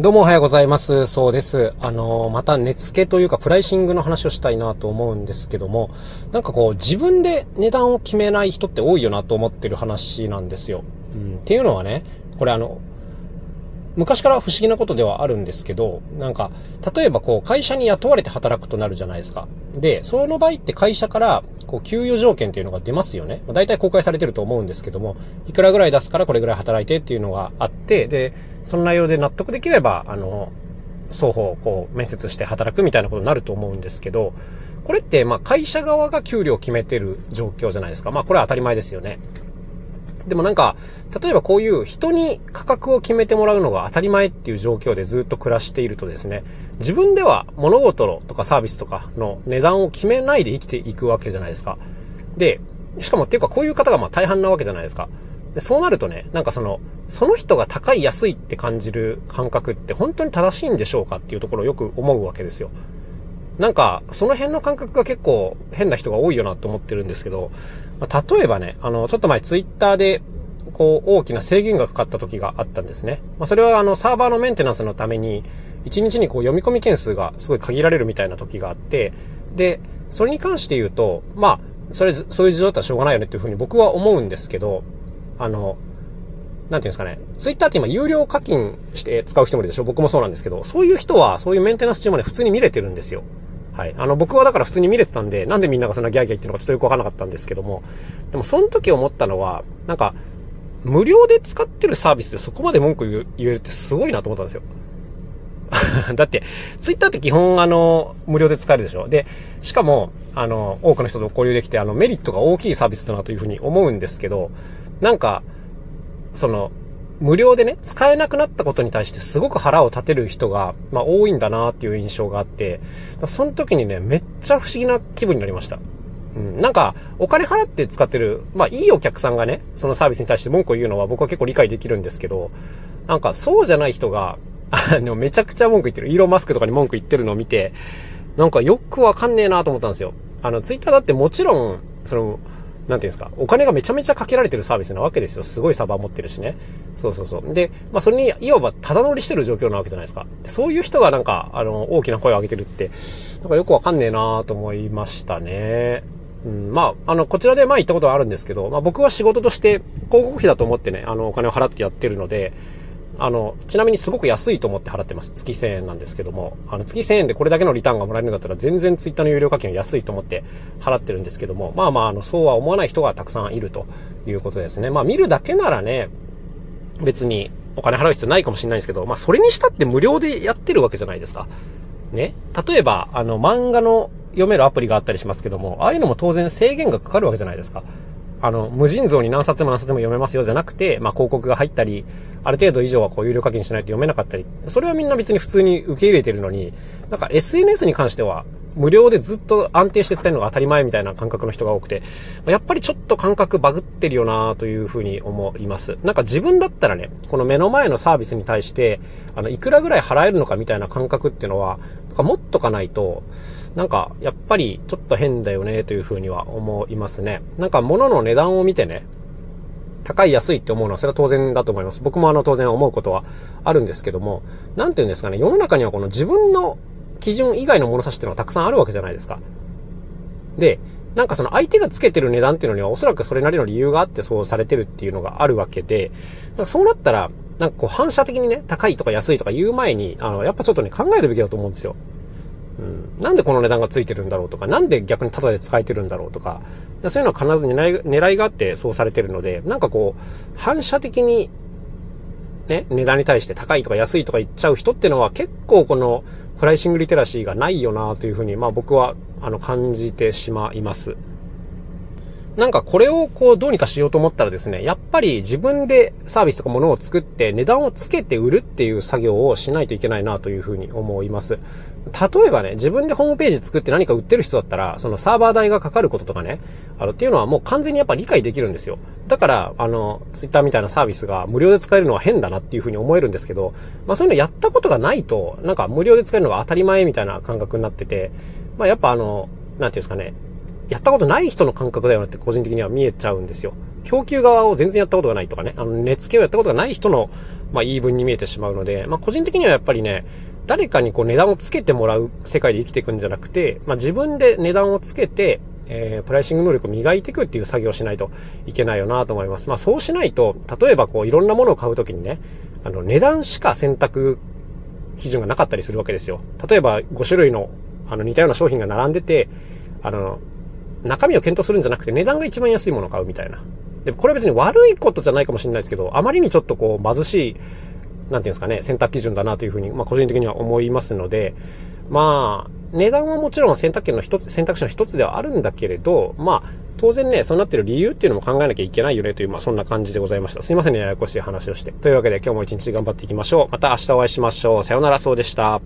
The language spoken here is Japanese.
どうもおはようございます。そうです。あの、また値付けというかプライシングの話をしたいなと思うんですけども、なんかこう自分で値段を決めない人って多いよなと思ってる話なんですよ。うん、っていうのはね、これあの、昔から不思議なことではあるんですけど、なんか、例えばこう、会社に雇われて働くとなるじゃないですか。で、その場合って会社から、こう、給与条件っていうのが出ますよね。大体公開されてると思うんですけども、いくらぐらい出すからこれぐらい働いてっていうのがあって、で、その内容で納得できれば、あの、双方、こう、面接して働くみたいなことになると思うんですけど、これって、まあ、会社側が給料を決めてる状況じゃないですか。まあ、これは当たり前ですよね。でもなんか、例えばこういう人に価格を決めてもらうのが当たり前っていう状況でずっと暮らしているとですね、自分では物事とかサービスとかの値段を決めないで生きていくわけじゃないですか。で、しかもっていうかこういう方がまあ大半なわけじゃないですか。でそうなるとね、なんかその、その人が高い安いって感じる感覚って本当に正しいんでしょうかっていうところをよく思うわけですよ。なんか、その辺の感覚が結構変な人が多いよなと思ってるんですけど、まあ、例えばね、あの、ちょっと前ツイッターで、こう、大きな制限がかかった時があったんですね。まあ、それはあの、サーバーのメンテナンスのために、1日にこう、読み込み件数がすごい限られるみたいな時があって、で、それに関して言うと、まあ、それ、そういう事情だったらしょうがないよねっていうふうに僕は思うんですけど、あの、なんていうんですかね、ツイッターって今有料課金して使う人もいるでしょ僕もそうなんですけど、そういう人はそういうメンテナンス中まで普通に見れてるんですよ。はい。あの、僕はだから普通に見れてたんで、なんでみんながそんなギャーギャー言ってるのかちょっとよくわからなかったんですけども、でもその時思ったのは、なんか、無料で使ってるサービスでそこまで文句言えるってすごいなと思ったんですよ。だって、ツイッターって基本あの、無料で使えるでしょで、しかも、あの、多くの人と交流できて、あの、メリットが大きいサービスだなというふうに思うんですけど、なんか、その、無料でね、使えなくなったことに対してすごく腹を立てる人が、まあ多いんだなっていう印象があって、その時にね、めっちゃ不思議な気分になりました。うん、なんか、お金払って使ってる、まあいいお客さんがね、そのサービスに対して文句を言うのは僕は結構理解できるんですけど、なんかそうじゃない人が、あの、めちゃくちゃ文句言ってる。イーロンマスクとかに文句言ってるのを見て、なんかよくわかんねえなと思ったんですよ。あの、ツイッターだってもちろん、その、なんていうんですか、お金がめちゃめちゃかけられてるサービスなわけですよ。すごいサーバー持ってるしね。そうそうそう。で、まあそれに、いわばただ乗りしてる状況なわけじゃないですか。そういう人がなんか、あの、大きな声を上げてるって、なんかよくわかんねえなと思いましたね。うん、まあ、あの、こちらで前行ったことはあるんですけど、まあ僕は仕事として広告費だと思ってね、あの、お金を払ってやってるので、あの、ちなみにすごく安いと思って払ってます。月1000円なんですけども、あの、月1000円でこれだけのリターンがもらえるんだったら全然ツイッターの有料課金は安いと思って払ってるんですけども、まあまあ、あの、そうは思わない人がたくさんいるということですね。まあ見るだけならね、別にお金払う必要ないかもしれないんですけど、まあそれにしたって無料でやってるわけじゃないですか。ね。例えば、あの、漫画の読めるアプリがあったりしますけども、ああいうのも当然制限がかかるわけじゃないですか。あの、無尽蔵に何冊も何冊も読めますよじゃなくて、まあ、広告が入ったり、ある程度以上はこう有料課金しないと読めなかったり、それはみんな別に普通に受け入れてるのに、なんか SNS に関しては、無料でずっと安定して使えるのが当たり前みたいな感覚の人が多くて、やっぱりちょっと感覚バグってるよなというふうに思います。なんか自分だったらね、この目の前のサービスに対して、あの、いくらぐらい払えるのかみたいな感覚っていうのは、なんか持っとかないと、なんか、やっぱりちょっと変だよねというふうには思いますね。なんか物の値段を見てね、高い安いって思うのはそれは当然だと思います。僕もあの当然思うことはあるんですけども、なんて言うんですかね、世の中にはこの自分の基準以外の物差しっていうのはたくさんあるわけじゃないですか。で、なんかその相手がつけてる値段っていうのにはおそらくそれなりの理由があってそうされてるっていうのがあるわけで、そうなったら、なんかこう反射的にね、高いとか安いとか言う前に、あの、やっぱちょっとね、考えるべきだと思うんですよ。うん、なんでこの値段がついてるんだろうとか、なんで逆にタダで使えてるんだろうとか、そういうのは必ず狙い狙いがあってそうされてるので、なんかこう、反射的に、ね、値段に対して高いとか安いとか言っちゃう人ってのは結構このプライシングリテラシーがないよなというふうに、まあ僕はあの感じてしまいます。なんかこれをこうどうにかしようと思ったらですね、やっぱり自分でサービスとか物を作って値段をつけて売るっていう作業をしないといけないなというふうに思います。例えばね、自分でホームページ作って何か売ってる人だったら、そのサーバー代がかかることとかね、あのっていうのはもう完全にやっぱ理解できるんですよ。だから、あの、ツイッターみたいなサービスが無料で使えるのは変だなっていうふうに思えるんですけど、まあそういうのやったことがないと、なんか無料で使えるのが当たり前みたいな感覚になってて、まあやっぱあの、なんていうんですかね、やったことない人の感覚だよなって個人的には見えちゃうんですよ。供給側を全然やったことがないとかね、あの、値付けをやったことがない人のまあ、言い分に見えてしまうので、まあ、個人的にはやっぱりね、誰かにこう値段をつけてもらう世界で生きていくんじゃなくて、まあ、自分で値段をつけて、えー、プライシング能力を磨いていくっていう作業をしないといけないよなと思います。まあそうしないと、例えばこういろんなものを買うときにね、あの値段しか選択基準がなかったりするわけですよ。例えば5種類のあの似たような商品が並んでて、あの、中身を検討するんじゃなくて値段が一番安いものを買うみたいな。で、これは別に悪いことじゃないかもしれないですけど、あまりにちょっとこう貧しい、なんていうんですかね、選択基準だなというふうに、まあ個人的には思いますので、まあ、値段はもちろん選択権の一つ、選択肢の一つではあるんだけれど、まあ、当然ね、そうなってる理由っていうのも考えなきゃいけないよねという、まあそんな感じでございました。すいませんね、ややこしい話をして。というわけで今日も一日頑張っていきましょう。また明日お会いしましょう。さようなら、そうでした。